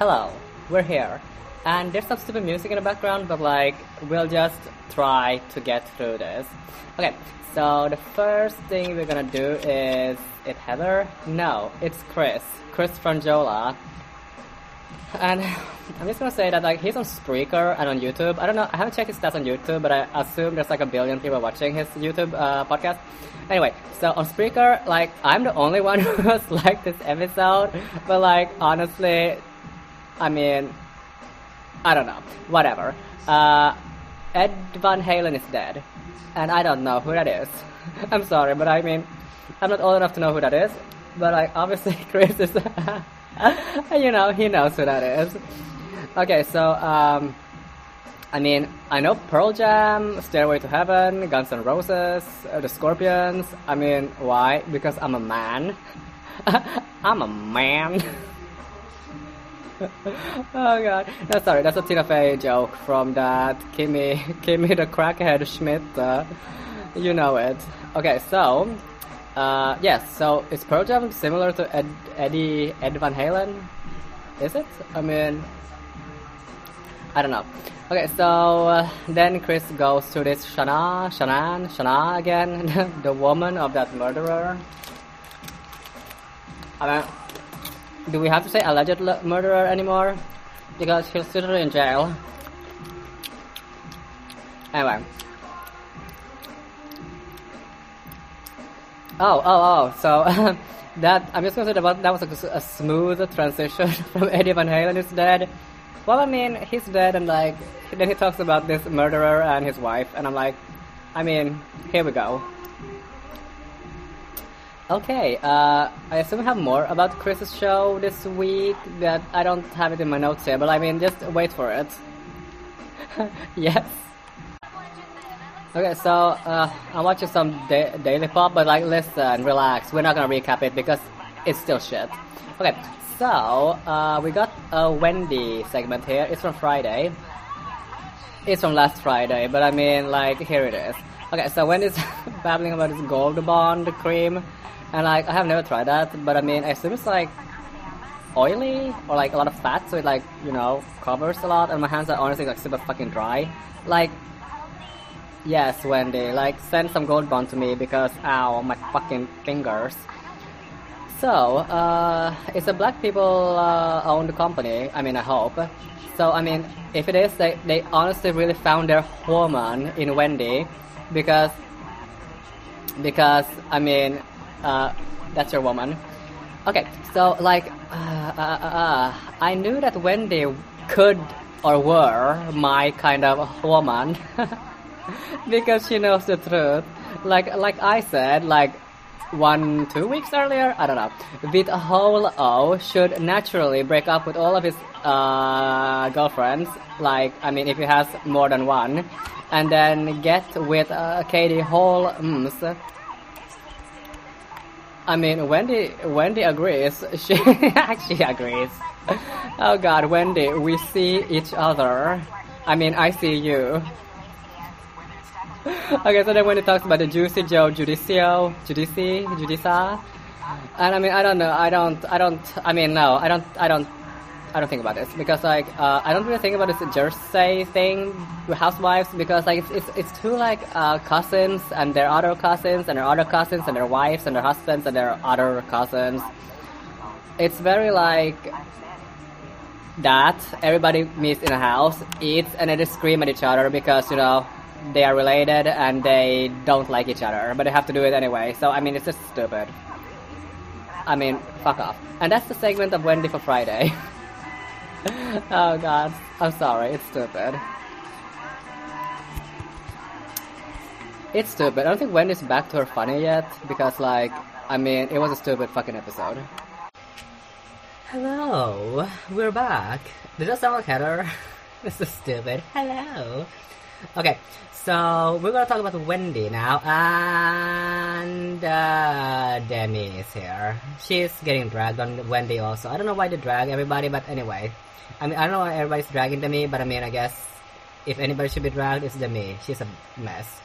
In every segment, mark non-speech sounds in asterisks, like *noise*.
hello, we're here. And there's some stupid music in the background, but like, we'll just try to get through this. Okay, so the first thing we're gonna do is, it Heather? No, it's Chris. Chris Franjola. And *laughs* I'm just gonna say that like he's on Spreaker and on YouTube. I don't know. I haven't checked his stats on YouTube, but I assume there's like a billion people watching his YouTube uh, podcast. Anyway, so on Spreaker, like I'm the only one *laughs* who's liked this episode, but like honestly, I mean, I don't know. Whatever. Uh, Ed Van Halen is dead, and I don't know who that is. *laughs* I'm sorry, but I mean, I'm not old enough to know who that is. But like obviously *laughs* Chris is. *laughs* you know, he knows who that is. Okay, so, um, I mean, I know Pearl Jam, Stairway to Heaven, Guns N' Roses, uh, The Scorpions. I mean, why? Because I'm a man. I'm a man. Oh god. No, sorry, that's a Tina Fey joke from that Kimmy, *laughs* Kimmy the Crackhead Schmidt. Uh, you know it. Okay, so, uh, yes, so is Pearl Jam similar to Ed, Eddie Ed Van Halen? Is it? I mean, I don't know. Okay, so uh, then Chris goes to this Shana, Shanann, Shana again, *laughs* the woman of that murderer. I mean, do we have to say alleged murderer anymore? Because he's still in jail. Anyway, Oh, oh, oh. So *laughs* that I'm just gonna say that that was a, a smooth transition *laughs* from Eddie Van Halen is dead. Well, I mean, he's dead, and like then he talks about this murderer and his wife, and I'm like, I mean, here we go. Okay, uh, I assume we have more about Chris's show this week that I don't have it in my notes here, but I mean, just wait for it. *laughs* yes. Okay, so uh, I'm watching some da- Daily Pop, but like, listen, relax. We're not gonna recap it because it's still shit. Okay, so uh, we got a Wendy segment here. It's from Friday. It's from last Friday, but I mean, like, here it is. Okay, so Wendy's *laughs* babbling about this Gold Bond cream, and like, I have never tried that, but I mean, I assume it's like oily or like a lot of fat, so it like, you know, covers a lot, and my hands are honestly like super fucking dry. Like, Yes, Wendy, like send some gold bond to me because ow, my fucking fingers. So, uh, it's a black people uh, owned company. I mean, I hope. So, I mean, if it is, they, they honestly really found their woman in Wendy because, because, I mean, uh, that's your woman. Okay, so, like, uh, uh, I knew that Wendy could or were my kind of woman. *laughs* because she knows the truth. Like like I said, like one two weeks earlier, I don't know. With a whole O should naturally break up with all of his uh, girlfriends. Like I mean, if he has more than one, and then get with uh, Katie Hall. Mm, I mean, Wendy. Wendy agrees. *laughs* She actually agrees. Oh God, Wendy, we see each other. I mean, I see you. *laughs* okay, so then when it talks about the Juicy Joe Judicio, Judici, Judisa, and I mean, I don't know, I don't, I don't, I mean, no, I don't, I don't, I don't think about this because like uh, I don't really think about this Jersey thing with housewives because like it's it's, it's two like uh, cousins and their other cousins and their other cousins and their wives and their husbands and their other cousins. It's very like that everybody meets in a house, eats, and then they scream at each other because you know they are related and they don't like each other, but they have to do it anyway. So I mean, it's just stupid. I mean, fuck off. And that's the segment of Wendy for Friday. *laughs* *laughs* oh god, I'm sorry, it's stupid. It's stupid. I don't think Wendy's back to her funny yet because, like, I mean, it was a stupid fucking episode. Hello, we're back. Did that sound like Heather? *laughs* this is stupid. Hello. Okay, so we're gonna talk about Wendy now, and uh, Demi is here. She's getting dragged on Wendy also. I don't know why they drag everybody, but anyway, I mean I don't know why everybody's dragging Demi, but I mean I guess if anybody should be dragged, it's Demi. She's a mess.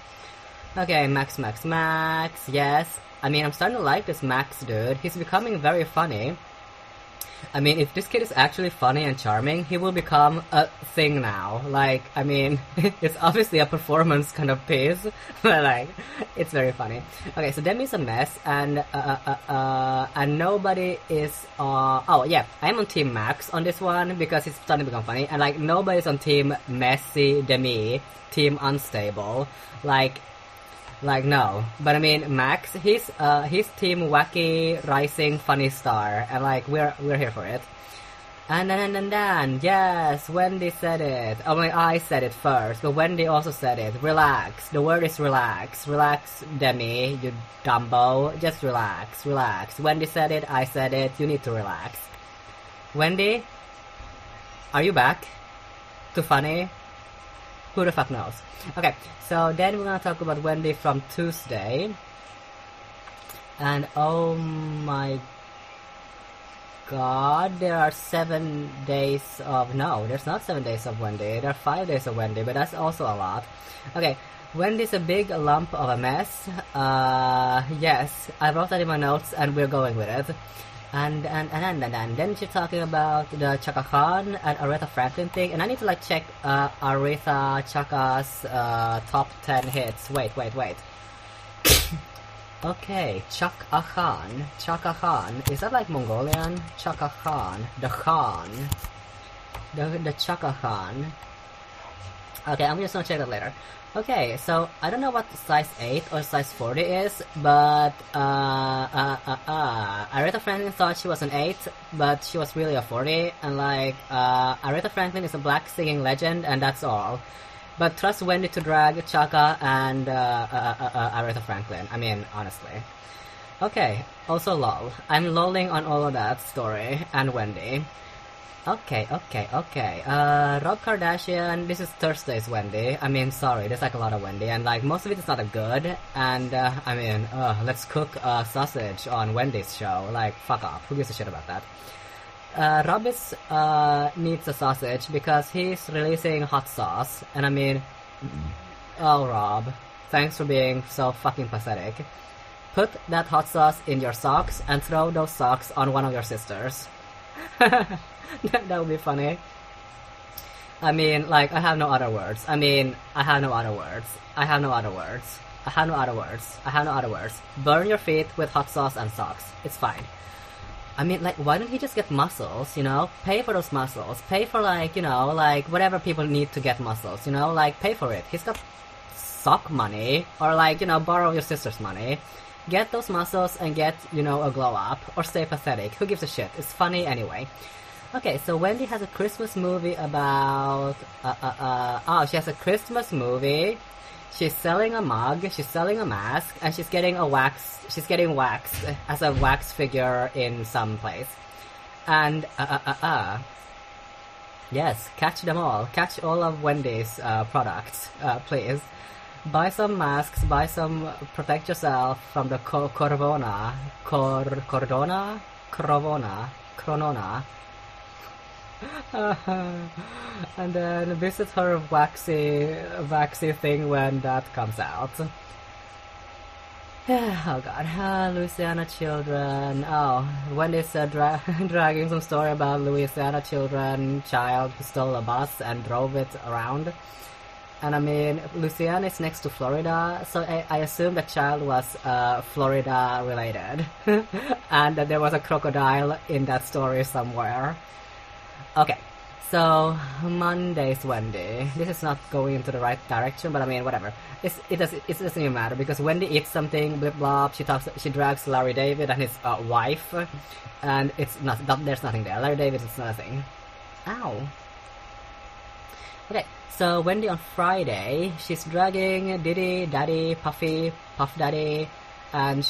Okay, Max, Max, Max. Yes, I mean I'm starting to like this Max dude. He's becoming very funny. I mean, if this kid is actually funny and charming, he will become a thing now. Like, I mean, *laughs* it's obviously a performance kind of piece, *laughs* but like, it's very funny. Okay, so Demi's a mess, and uh, uh, uh, uh, and nobody is. Uh, oh yeah, I'm on Team Max on this one because it's starting to become funny, and like nobody's on Team Messy Demi, Team Unstable. Like, like no, but I mean Max, he's uh he's team wacky rising funny star, and like we're we're here for it. And then and then, then yes, Wendy said it. Oh my, I said it first, but Wendy also said it. Relax. The word is relax. Relax, Demi, you dumbo. Just relax, relax. Wendy said it. I said it. You need to relax. Wendy, are you back? Too funny? Who the fuck knows? Okay, so then we're gonna talk about Wendy from Tuesday. And oh my god, there are seven days of. No, there's not seven days of Wendy. There are five days of Wendy, but that's also a lot. Okay, Wendy's a big lump of a mess. Uh, yes, I wrote that in my notes and we're going with it. And and and and, and then she's talking about the Chaka Khan and Aretha Franklin thing, and I need to like check uh, Aretha Chaka's uh, top ten hits. Wait, wait, wait. *coughs* okay, Chaka Khan, Chaka Khan. Is that like Mongolian? Chaka Khan, the Khan, the the Chaka Khan. Okay, I'm just gonna check that later. Okay, so I don't know what size 8 or size 40 is, but uh, uh, uh, uh, Aretha Franklin thought she was an 8, but she was really a 40, and like, uh, Aretha Franklin is a black singing legend, and that's all. But trust Wendy to drag Chaka and uh, uh, uh, uh, Aretha Franklin. I mean, honestly. Okay, also lol. I'm lolling on all of that story, and Wendy. Okay, okay, okay. Uh, Rob Kardashian, this is Thursday's Wendy. I mean, sorry, there's like a lot of Wendy, and like most of it is not that good. And uh, I mean, uh, let's cook uh, sausage on Wendy's show. Like, fuck off. Who gives a shit about that? Uh, Rob is, uh, needs a sausage because he's releasing hot sauce, and I mean, oh Rob, thanks for being so fucking pathetic. Put that hot sauce in your socks and throw those socks on one of your sisters. *laughs* *laughs* that would be funny. I mean, like, I have no other words. I mean, I have no other words. I have no other words. I have no other words. I have no other words. Burn your feet with hot sauce and socks. It's fine. I mean, like, why don't he just get muscles, you know? Pay for those muscles. Pay for, like, you know, like, whatever people need to get muscles, you know? Like, pay for it. He's got sock money, or, like, you know, borrow your sister's money. Get those muscles and get, you know, a glow up, or stay pathetic. Who gives a shit? It's funny anyway. Okay, so Wendy has a Christmas movie about. Uh, uh, uh, oh, she has a Christmas movie. She's selling a mug. She's selling a mask, and she's getting a wax. She's getting waxed as a wax figure in some place. And uh, uh, uh, uh. Yes, catch them all. Catch all of Wendy's uh, products, uh, please. Buy some masks. Buy some. Protect yourself from the co- Corona. Cor Cordona. Corona. Cronona. *laughs* and then visit her waxy, waxy thing when that comes out. *sighs* oh god, uh, Louisiana children. Oh, Wendy's uh, dra- *laughs* dragging some story about Louisiana children, child who stole a bus and drove it around. And I mean, Louisiana is next to Florida, so I, I assume the child was uh, Florida related. *laughs* and that there was a crocodile in that story somewhere. Okay, so Monday's Wendy. This is not going into the right direction, but I mean, whatever. It's, it does it doesn't even matter because Wendy eats something, blip blop. She talks, she drags Larry David and his uh, wife, and it's not, there's nothing there. Larry David is nothing. Ow. Okay, so Wendy on Friday, she's dragging Diddy, Daddy, Puffy, Puff Daddy, and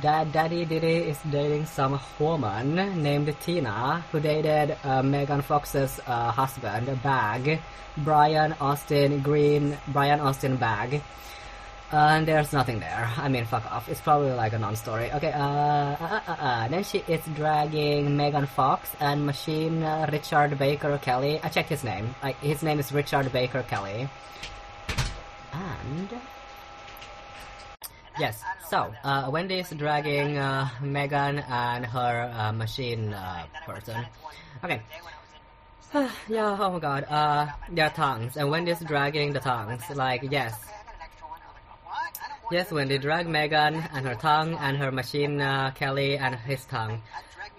Dad Daddy Diddy is dating some woman named Tina who dated uh, Megan Fox's uh, husband, Bag, Brian Austin Green, Brian Austin Bag. and there's nothing there. I mean, fuck off. It's probably like a non-story. Okay, uh, uh, uh, uh. Then she is dragging Megan Fox and Machine uh, Richard Baker Kelly. I checked his name. I, his name is Richard Baker Kelly. And Yes. So uh, Wendy's dragging uh, Megan and her uh, machine uh, person. Okay. *sighs* yeah. Oh my God. Uh, their tongues, and Wendy's dragging the tongues. Like yes. Yes, Wendy drag Megan and her tongue, and her machine uh, Kelly and his tongue.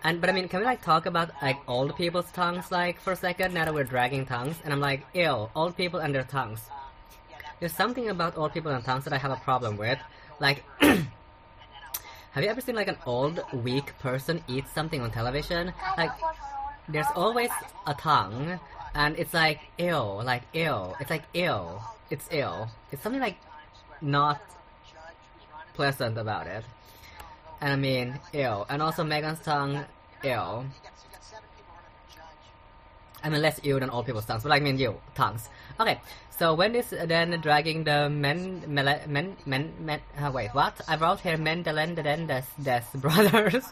And but I mean, can we like talk about like old people's tongues like for a second? Now that we're dragging tongues, and I'm like, ew, old people and their tongues. There's something about old people and tongues that I have a problem with. Like, *clears throat* have you ever seen like an old, weak person eat something on television? Like, there's always a tongue, and it's like ew, like ew. It's like ew. It's ew. It's something like not pleasant about it. And I mean, ew. And also Megan's tongue, ew. I mean, less ew than all people's tongues, but I mean, you, tongues. Okay, so when is then dragging the men, men, men, men, men uh, wait, what? I wrote here Mendelendez, des *laughs* brothers.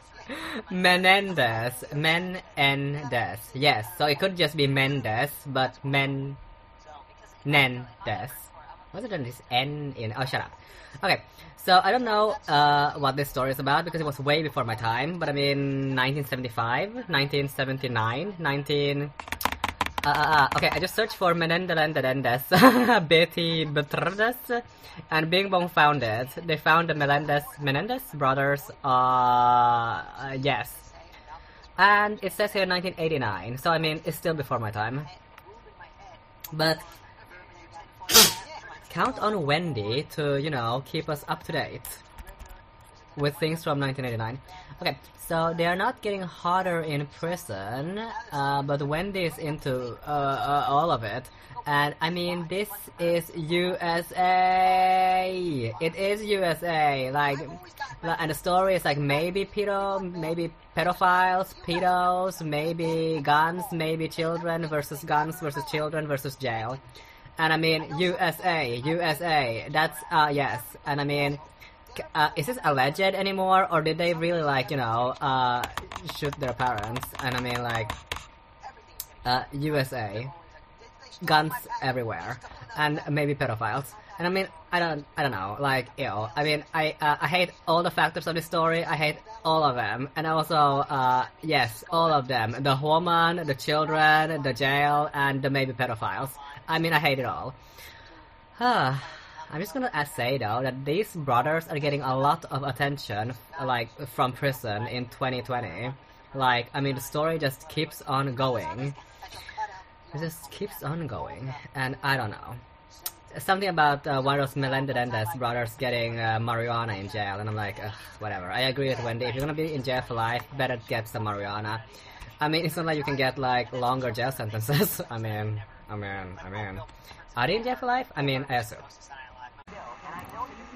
Menendez, Menendez. Yes, so it could just be Mendes, but Men, Nendes. What's it this N in? Oh, shut up. Okay, so I don't know uh, what this story is about because it was way before my time. But I mean, 1975, 1979, 19. Uh, uh, uh, okay, I just searched for Menendez, *laughs* Betty Bertrades, and Bing Bong found it. They found the Melendez Menendez brothers. Uh, uh, yes, and it says here 1989. So I mean, it's still before my time. But *clears throat* count on Wendy to, you know, keep us up to date with things from 1989. Okay, so they are not getting hotter in prison, uh, but Wendy is into uh, uh, all of it. And I mean, this is USA. It is USA. Like, and the story is like maybe pedo, maybe pedophiles, pedos, maybe guns, maybe children versus guns versus children versus jail. And I mean, USA, USA. That's uh yes. And I mean, uh, is this alleged anymore, or did they really like you know uh shoot their parents? And I mean like, uh USA, guns everywhere, and maybe pedophiles. And I mean, I don't, I don't know, like, ew. I mean, I, uh, I hate all the factors of this story. I hate all of them, and also, uh, yes, all of them: the woman, the children, the jail, and the maybe pedophiles. I mean, I hate it all. *sighs* I'm just gonna say though that these brothers are getting a lot of attention, like from prison in 2020. Like, I mean, the story just keeps on going. It just keeps on going, and I don't know. Something about uh, one of those Melendez brothers getting uh, marijuana in jail, and I'm like, whatever. I agree with Wendy. If you're gonna be in jail for life, better get some marijuana. I mean, it's not like you can get like longer jail sentences. *laughs* I mean, I mean, I mean, are they in jail for life? I mean, I assume.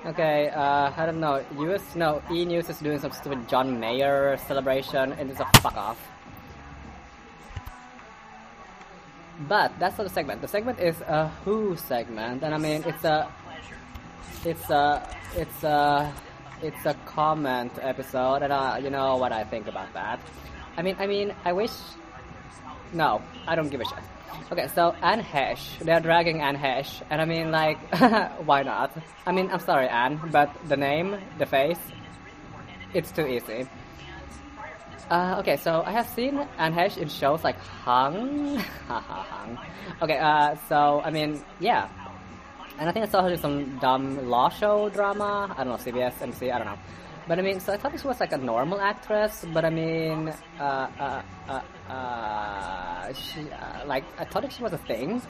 Okay, uh, I don't know. US, no, E News is doing some stupid John Mayer celebration, and it's a fuck off. But that's not the segment. The segment is a Who segment, and I mean it's a, it's a, it's a, it's a comment episode, and uh, you know what I think about that. I mean, I mean, I wish. No, I don't give a shit. Okay, so Anne Heche, they're dragging Anne Heche, and I mean, like, *laughs* why not? I mean, I'm sorry, Anne, but the name, the face, it's too easy. Uh, okay, so I have seen Anne Heche in shows like Hung. *laughs* Hung. Okay, uh, so, I mean, yeah. And I think I saw her do some dumb law show drama. I don't know, CBS, NBC, I don't know. But I mean, so I thought she was like a normal actress, but I mean, uh, uh, uh, uh she, uh, like, I thought she was a thing.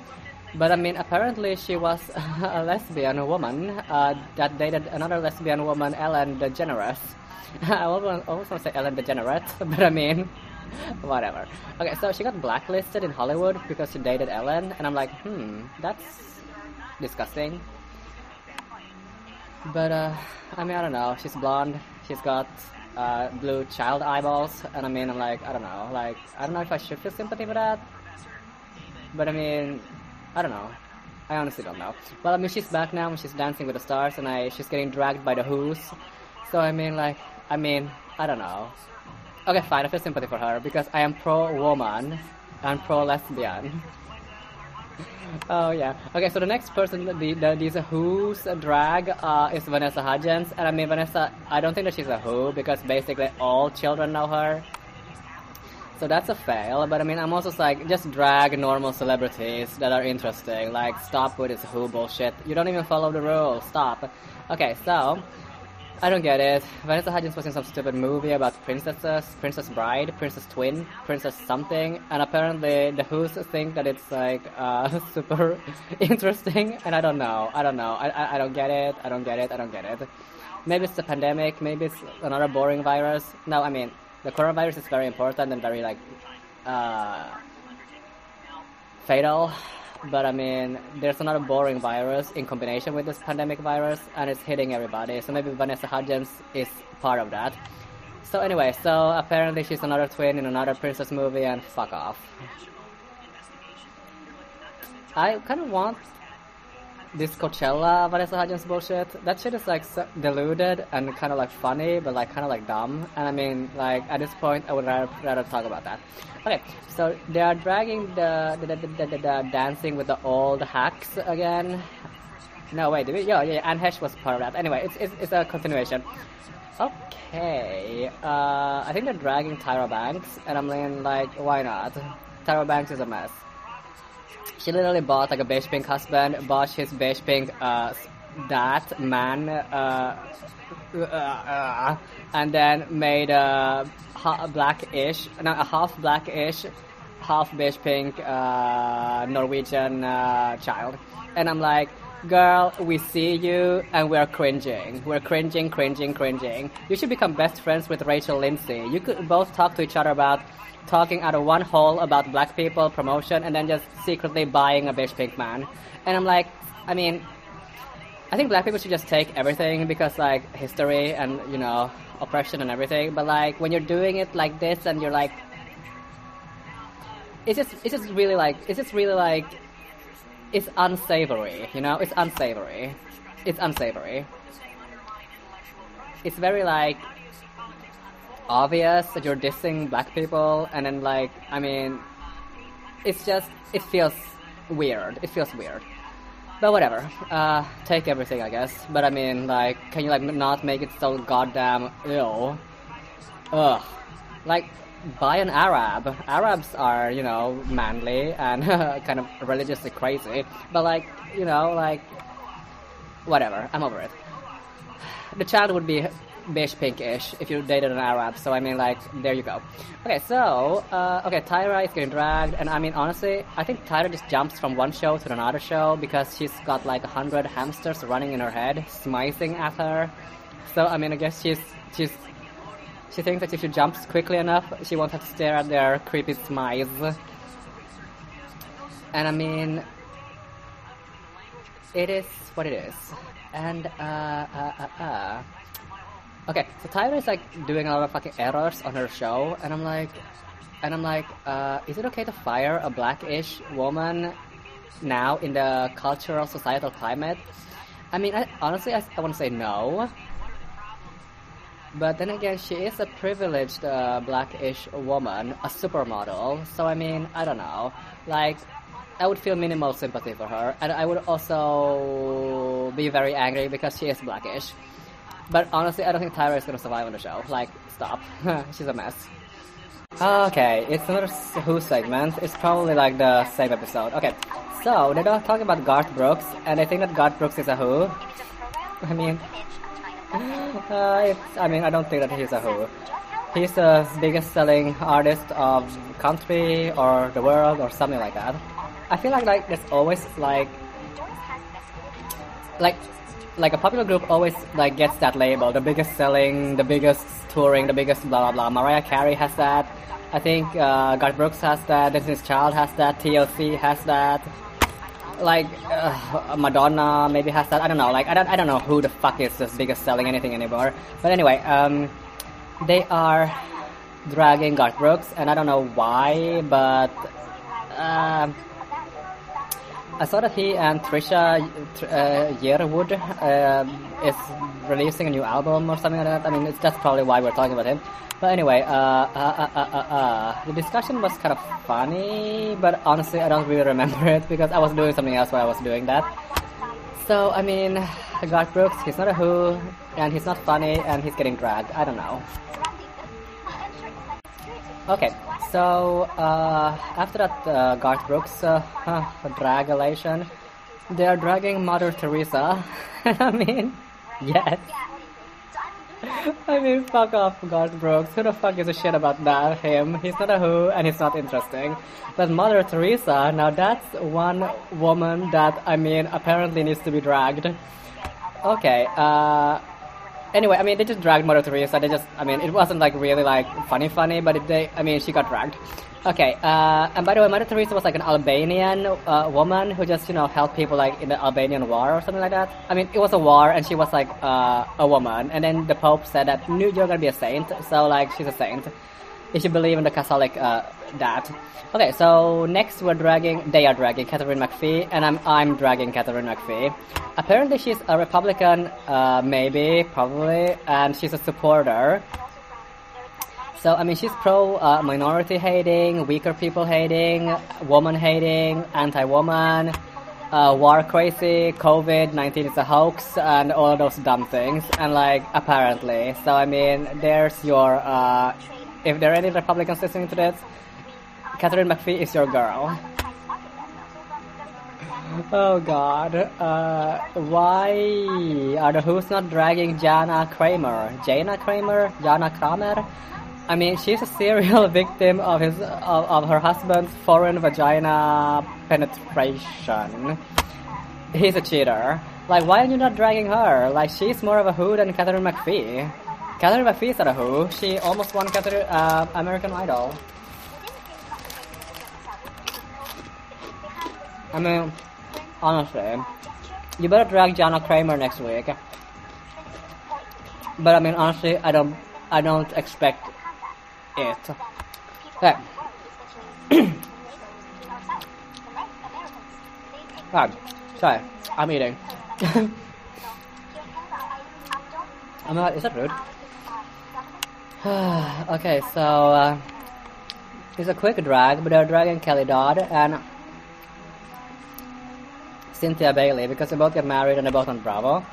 But I mean, apparently she was *laughs* a lesbian woman uh, that dated another lesbian woman, Ellen DeGeneres. *laughs* I almost, want to say Ellen DeGeneres, *laughs* but I mean, whatever. Okay, so she got blacklisted in Hollywood because she dated Ellen, and I'm like, hmm, that's disgusting. But uh, I mean, I don't know. She's blonde. She's got uh, blue child eyeballs, and I mean, I'm like, I don't know. Like, I don't know if I should feel sympathy for that. But I mean, I don't know. I honestly don't know. Well, I mean, she's back now and she's dancing with the stars, and I she's getting dragged by the Who's. So I mean, like, I mean, I don't know. Okay, fine. I feel sympathy for her because I am pro woman and pro lesbian. Oh yeah. Okay, so the next person, the, the these Who's drag uh, is Vanessa Hudgens, and I mean Vanessa. I don't think that she's a Who because basically all children know her. So that's a fail. But I mean, I'm also like just drag normal celebrities that are interesting. Like stop with this Who bullshit. You don't even follow the rules. Stop. Okay, so I don't get it. Vanessa Hudgens was in some stupid movie about princesses, Princess Bride, Princess Twin, Princess something, and apparently the Who's think that it's like uh, *laughs* super interesting, and I don't know. I don't know. I, I, I don't get it. I don't get it. I don't get it. Maybe it's the pandemic. Maybe it's another boring virus. No, I mean the coronavirus is very important and very like uh, fatal but I mean, there's another boring virus in combination with this pandemic virus, and it's hitting everybody. So maybe Vanessa Hudgens is part of that. So anyway, so apparently she's another twin in another princess movie, and fuck off. I kind of want this Coachella Vanessa Hudgens bullshit. That shit is like so deluded and kind of like funny, but like kind of like dumb. And I mean, like at this point, I would rather, rather talk about that. Okay, so they are dragging the the, the, the, the, the dancing with the old hacks again. No, wait, did we? Yeah, yeah, Anne Heche was part of that. Anyway, it's, it's, it's a continuation. Okay, uh, I think they're dragging Tyra Banks, and I'm like, why not? Tyra Banks is a mess. She literally bought like a beige pink husband, bought his beige pink uh, that man, uh, uh, uh, and then made a blackish, no, a half blackish, half beige pink uh, Norwegian uh, child. And I'm like, girl, we see you and we're cringing. We're cringing, cringing, cringing. You should become best friends with Rachel Lindsay. You could both talk to each other about talking out of one hole about black people promotion and then just secretly buying a beige pink man. And I'm like, I mean, I think black people should just take everything because like history and you know oppression and everything. But like when you're doing it like this and you're like, it's just it's just really like it's just really like it's unsavory. You know, it's unsavory. It's unsavory. It's very like obvious that you're dissing black people, and then like I mean, it's just it feels weird. It feels weird. But whatever. Uh, take everything, I guess. But I mean, like, can you like not make it so goddamn ill? Ugh. Like, buy an Arab. Arabs are, you know, manly and *laughs* kind of religiously crazy. But like, you know, like, whatever. I'm over it. The child would be beige pinkish if you dated an Arab. So I mean, like, there you go. Okay, so uh, okay, Tyra is getting dragged, and I mean, honestly, I think Tyra just jumps from one show to another show because she's got like a hundred hamsters running in her head, smizing at her. So I mean, I guess she's she's she thinks that if she jumps quickly enough, she won't have to stare at their creepy smiles. And I mean, it is what it is. And uh, uh, uh, uh. Okay, so Tyra is like doing a lot of fucking errors on her show, and I'm like, and I'm like, uh, is it okay to fire a blackish woman now in the cultural societal climate? I mean, I, honestly, I, I want to say no. But then again, she is a privileged uh, blackish woman, a supermodel. So I mean, I don't know. Like, I would feel minimal sympathy for her, and I would also be very angry because she is blackish. But honestly, I don't think Tyra is gonna survive on the show. Like, stop. *laughs* She's a mess. Okay, it's another Who segment. It's probably like the same episode. Okay, so they're talking about Garth Brooks, and I think that Garth Brooks is a Who. I mean, uh, I mean, I don't think that he's a Who. He's the biggest selling artist of country or the world or something like that. I feel like like there's always like like like a popular group always like gets that label, the biggest selling, the biggest touring, the biggest blah blah blah. Mariah Carey has that. I think uh, Garth Brooks has that. Destiny's Child has that. TLC has that. Like uh, Madonna maybe has that. I don't know. Like I don't I don't know who the fuck is the biggest selling anything anymore. But anyway, um, they are dragging Garth Brooks, and I don't know why, but. Uh, I saw that he and Trisha uh, Yearwood uh, is releasing a new album or something like that. I mean, it's that's probably why we're talking about him. But anyway, uh, uh, uh, uh, the discussion was kind of funny, but honestly, I don't really remember *laughs* it because I was doing something else while I was doing that. So, I mean, Garth Brooks, he's not a Who, and he's not funny, and he's getting dragged. I don't know. Okay, so uh, after that uh, Garth Brooks uh, *laughs* dragulation, they are dragging Mother Teresa. *laughs* I mean, yes. *laughs* I mean, fuck off, Garth Brooks. Who the fuck gives a shit about that? Him. He's not a who, and he's not interesting. But Mother Teresa, now that's one woman that, I mean, apparently needs to be dragged. Okay, uh, anyway, I mean, they just dragged Mother Teresa. They just, I mean, it wasn't like really like funny, funny, but it, they, I mean, she got dragged. Okay, uh, and by the way, Mother Teresa was like an Albanian uh, woman who just, you know, helped people like in the Albanian war or something like that. I mean, it was a war, and she was like uh, a woman, and then the Pope said that you're gonna be a saint, so like she's a saint. You should believe in the Catholic uh, that. Okay, so next we're dragging, they are dragging Katharine McPhee, and I'm I'm dragging Katharine McPhee. Apparently she's a Republican, uh, maybe, probably, and she's a supporter. So I mean, she's pro uh, minority hating, weaker people hating, woman hating, anti-woman, uh, war crazy, COVID nineteen is a hoax, and all those dumb things. And like apparently, so I mean, there's your uh, if there are any Republicans listening to this, Katharine McPhee is your girl. Oh God! Uh, why are the Who's not dragging Jana Kramer? Jana Kramer? Jana Kramer? I mean, she's a serial *laughs* victim of his of, of her husband's foreign vagina penetration. He's a cheater. Like, why are you not dragging her? Like, she's more of a who than Katharine McPhee. Katharine McPhee is a who. She almost won Katharine, uh, American Idol. I mean, honestly, you better drag Jana Kramer next week. But I mean, honestly, I don't, I don't expect it. Okay. God, *coughs* sorry, I'm eating. *laughs* I'm not, is that rude? *sighs* okay, so uh, it's a quick drag, but they're dragging Kelly Dodd and Cynthia Bailey because they both get married and they're both on Bravo.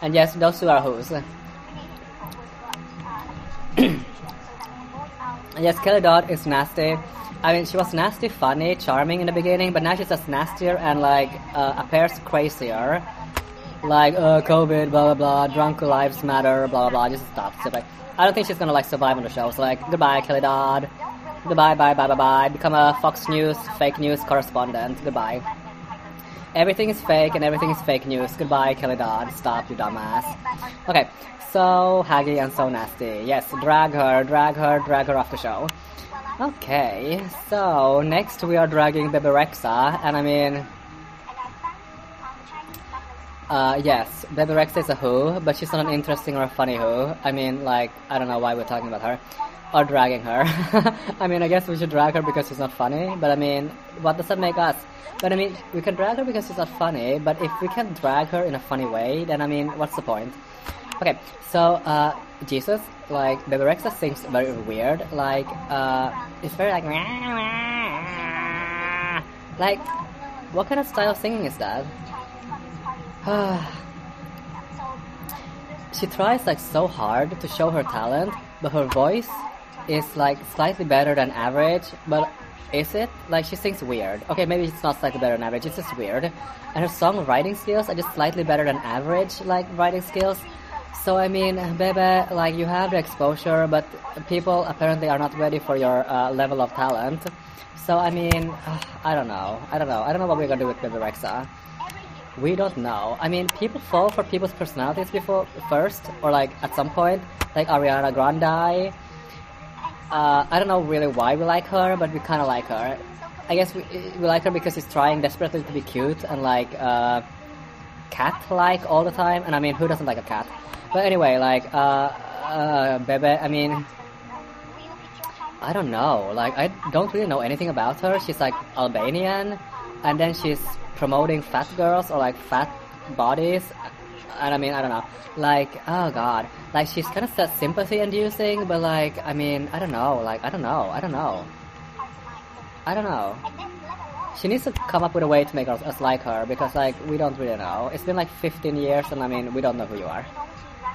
And yes, those two are who's. *clears throat* yes, Kelly Dodd is nasty. I mean, she was nasty, funny, charming in the beginning, but now she's just nastier and like uh, appears crazier. Like, uh, COVID, blah blah blah, drunk lives matter, blah blah blah. Just stop. So, like, I don't think she's gonna like survive on the show. So like, goodbye, Kelly Dodd. Goodbye, bye, bye, bye, bye. Become a Fox News fake news correspondent. Goodbye. Everything is fake and everything is fake news. Goodbye, Kelly Dodd. Stop, you dumbass. Okay, so haggy and so nasty. Yes, drag her, drag her, drag her off the show. Okay, so next we are dragging Bebe Rexha, and I mean, uh, yes, Bebe Rexha is a who, but she's not an interesting or funny who. I mean, like, I don't know why we're talking about her. Or dragging her. *laughs* I mean, I guess we should drag her because she's not funny, but I mean, what does that make us? But I mean, we can drag her because she's not funny, but if we can drag her in a funny way, then I mean, what's the point? Okay, so, uh, Jesus, like, Bebe Rexha sings very weird, like, uh, it's very like, *laughs* like, what kind of style of singing is that? *sighs* she tries like so hard to show her talent, but her voice is like slightly better than average. But is it? Like she sings weird. Okay, maybe it's not slightly better than average. It's just weird. And her songwriting skills are just slightly better than average, like writing skills. So I mean, Bebe, like you have the exposure, but people apparently are not ready for your uh, level of talent. So I mean, *sighs* I don't know. I don't know. I don't know what we're gonna do with Bebe Rexha. We don't know. I mean, people fall for people's personalities before first, or like at some point, like Ariana Grande. Uh, I don't know really why we like her, but we kind of like her. I guess we, we like her because she's trying desperately to be cute and like uh, cat-like all the time. And I mean, who doesn't like a cat? But anyway, like uh, uh, Bebe. I mean, I don't know. Like, I don't really know anything about her. She's like Albanian, and then she's promoting fat girls or like fat bodies. And I mean, I don't know. Like, oh god. Like, she's kind of sympathy inducing, but like, I mean, I don't know. Like, I don't know. I don't know. I don't know. She needs to come up with a way to make us, us like her because like we don't really know. It's been like 15 years and I mean we don't know who you are.